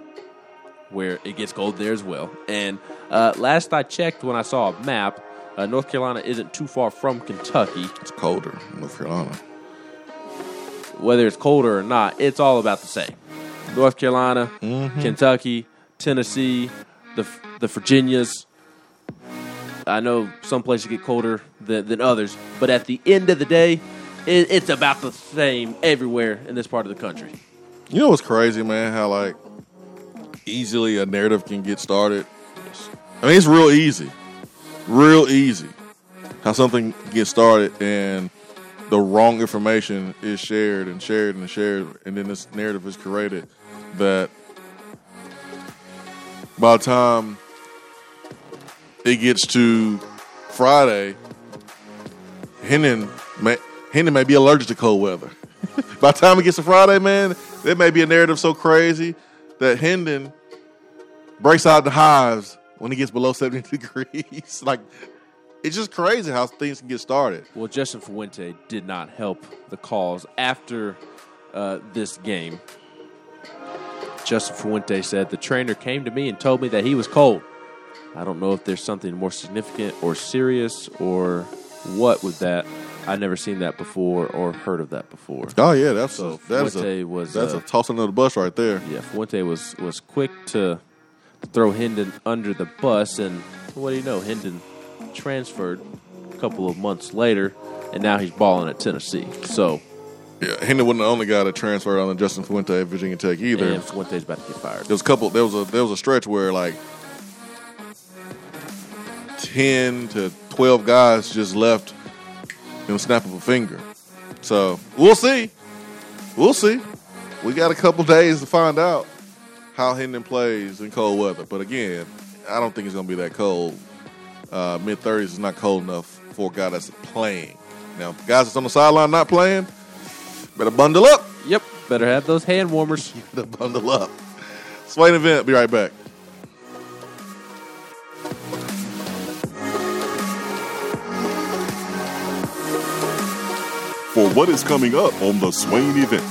[SPEAKER 3] where it gets cold there as well. And uh, last I checked, when I saw a map, uh, North Carolina isn't too far from Kentucky.
[SPEAKER 2] It's colder in North Carolina.
[SPEAKER 3] Whether it's colder or not, it's all about the same. North Carolina, Kentucky, Tennessee, the the Virginias. I know some places get colder than, than others, but at the end of the day, it, it's about the same everywhere in this part of the country.
[SPEAKER 2] You know what's crazy, man? How like easily a narrative can get started. I mean, it's real easy, real easy. How something gets started and the wrong information is shared and shared and shared, and then this narrative is created that by the time it gets to Friday, Hendon may, may be allergic to cold weather. By the time it gets to Friday, man, there may be a narrative so crazy that Hendon breaks out the hives when he gets below 70 degrees. like, it's just crazy how things can get started.
[SPEAKER 3] Well, Justin Fuente did not help the cause after uh, this game. Justin Fuente said the trainer came to me and told me that he was cold. I don't know if there's something more significant or serious or what with that. I've never seen that before or heard of that before.
[SPEAKER 2] Oh yeah, that's
[SPEAKER 3] so
[SPEAKER 2] a, that's
[SPEAKER 3] Fuente
[SPEAKER 2] a,
[SPEAKER 3] was
[SPEAKER 2] that's
[SPEAKER 3] uh,
[SPEAKER 2] a tossing of the bus right there.
[SPEAKER 3] yeah. Fuente was was quick to throw Hendon under the bus, and what do you know? Hendon transferred a couple of months later, and now he's balling at Tennessee. So
[SPEAKER 2] Yeah, Hendon wasn't the only guy that transferred on Justin Fuente at Virginia Tech either.
[SPEAKER 3] and Fuente's about to get fired.
[SPEAKER 2] There was a couple. There was a there was a stretch where like ten to twelve guys just left in a snap of a finger. So we'll see. We'll see. We got a couple days to find out how Hendon plays in cold weather. But again, I don't think it's going to be that cold. Uh, Mid thirties is not cold enough for a guy that's playing. Now, guys that's on the sideline not playing, better bundle up.
[SPEAKER 3] Yep, better have those hand warmers.
[SPEAKER 2] better bundle up. Swain event. Be right back.
[SPEAKER 5] For what is coming up on the Swain event.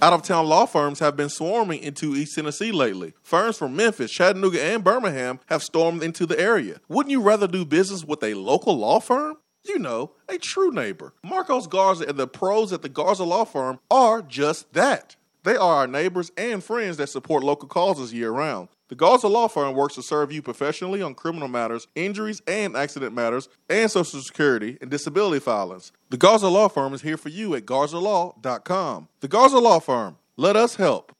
[SPEAKER 2] Out of town law firms have been swarming into East Tennessee lately. Firms from Memphis, Chattanooga, and Birmingham have stormed into the area. Wouldn't you rather do business with a local law firm? You know, a true neighbor. Marcos Garza and the pros at the Garza Law Firm are just that. They are our neighbors and friends that support local causes year round. The Garza Law Firm works to serve you professionally on criminal matters, injuries and accident matters, and Social Security and disability filings. The Garza Law Firm is here for you at garzalaw.com. The Garza Law Firm. Let us help.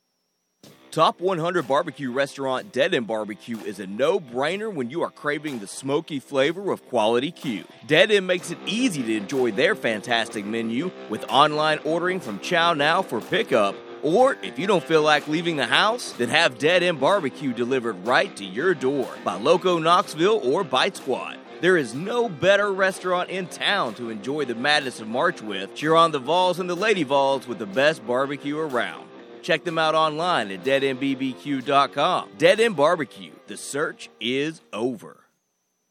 [SPEAKER 1] Top 100 barbecue restaurant Dead End Barbecue is a no brainer when you are craving the smoky flavor of quality Q. Dead End makes it easy to enjoy their fantastic menu with online ordering from ChowNow for pickup Or if you don't feel like leaving the house, then have Dead End Barbecue delivered right to your door by Loco Knoxville or Bite Squad. There is no better restaurant in town to enjoy the madness of March with. Cheer on the Vols and the Lady Vols with the best barbecue around. Check them out online at deadendbbq.com. Dead End Barbecue. The search is over.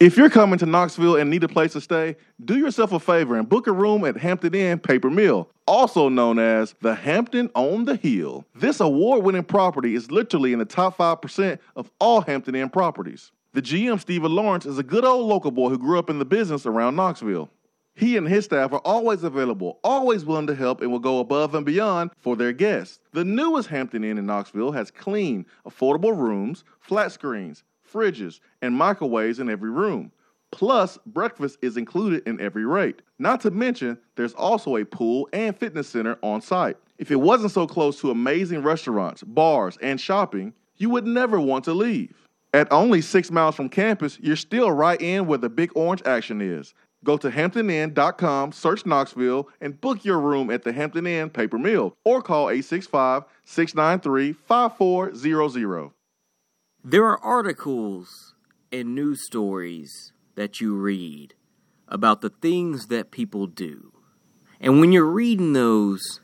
[SPEAKER 2] If you're coming to Knoxville and need a place to stay, do yourself a favor and book a room at Hampton Inn Paper Mill, also known as the Hampton on the Hill. This award winning property is literally in the top 5% of all Hampton Inn properties. The GM, Stephen Lawrence, is a good old local boy who grew up in the business around Knoxville. He and his staff are always available, always willing to help, and will go above and beyond for their guests. The newest Hampton Inn in Knoxville has clean, affordable rooms, flat screens, fridges, and microwaves in every room. Plus, breakfast is included in every rate. Not to mention, there's also a pool and fitness center on site. If it wasn't so close to amazing restaurants, bars, and shopping, you would never want to leave. At only six miles from campus, you're still right in where the big orange action is. Go to hamptoninn.com, search Knoxville, and book your room at the Hampton Inn Paper Mill or call 865 693 5400.
[SPEAKER 1] There are articles and news stories that you read about the things that people do. And when you're reading those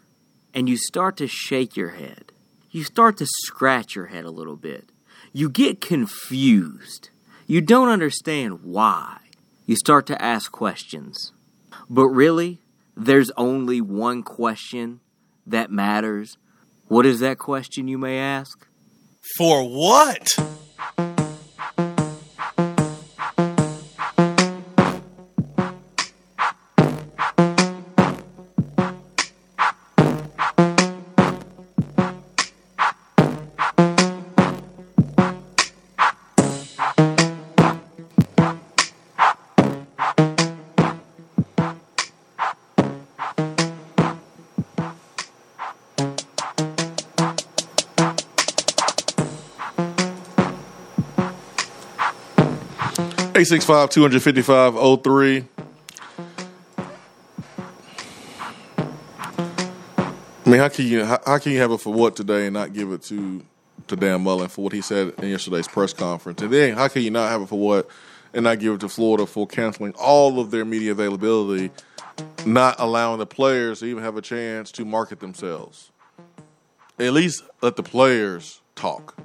[SPEAKER 1] and you start to shake your head, you start to scratch your head a little bit. You get confused. You don't understand why you start to ask questions. But really, there's only one question that matters. What is that question, you may ask?
[SPEAKER 12] For what?
[SPEAKER 2] Eight six five two hundred fifty five oh three. I mean, how can you how, how can you have it for what today and not give it to to Dan Mullen for what he said in yesterday's press conference? And then how can you not have it for what and not give it to Florida for canceling all of their media availability, not allowing the players to even have a chance to market themselves? At least let the players talk.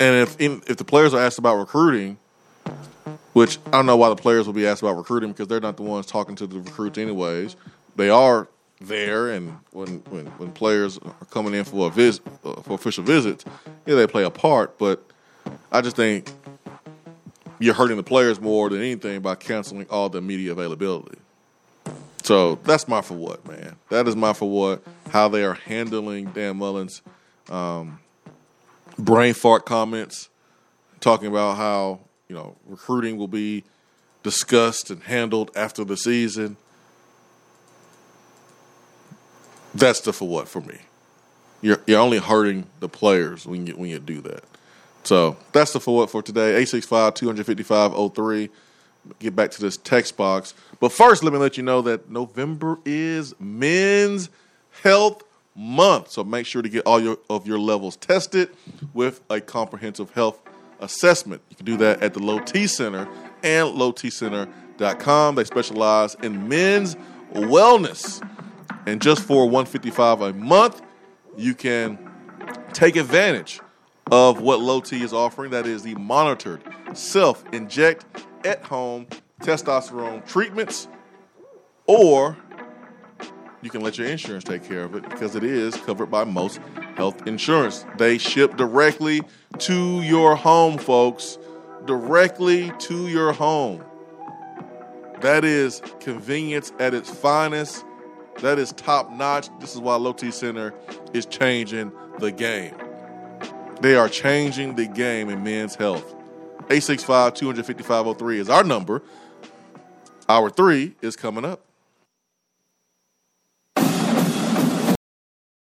[SPEAKER 2] And if if the players are asked about recruiting, which I don't know why the players will be asked about recruiting because they're not the ones talking to the recruits anyways. They are there, and when when, when players are coming in for a visit uh, for official visits, yeah, they play a part. But I just think you're hurting the players more than anything by canceling all the media availability. So that's my for what, man. That is my for what. How they are handling Dan Mullen's um, brain fart comments, talking about how you know recruiting will be discussed and handled after the season. That's the for what for me. You're you're only hurting the players when you when you do that. So that's the for what for today. 865 255 03. Get back to this text box. But first, let me let you know that November is Men's Health Month. So make sure to get all your of your levels tested with a comprehensive health assessment. You can do that at the Low T Center and lowtcenter.com. They specialize in men's wellness. And just for 155 a month, you can take advantage of what Low T is offering. That is the monitored self inject at home testosterone treatments, or you can let your insurance take care of it because it is covered by most health insurance. They ship directly to your home, folks. Directly to your home. That is convenience at its finest. That is top notch. This is why Low T Center is changing the game. They are changing the game in men's health. 865 255 03 is our number. Hour three is coming up.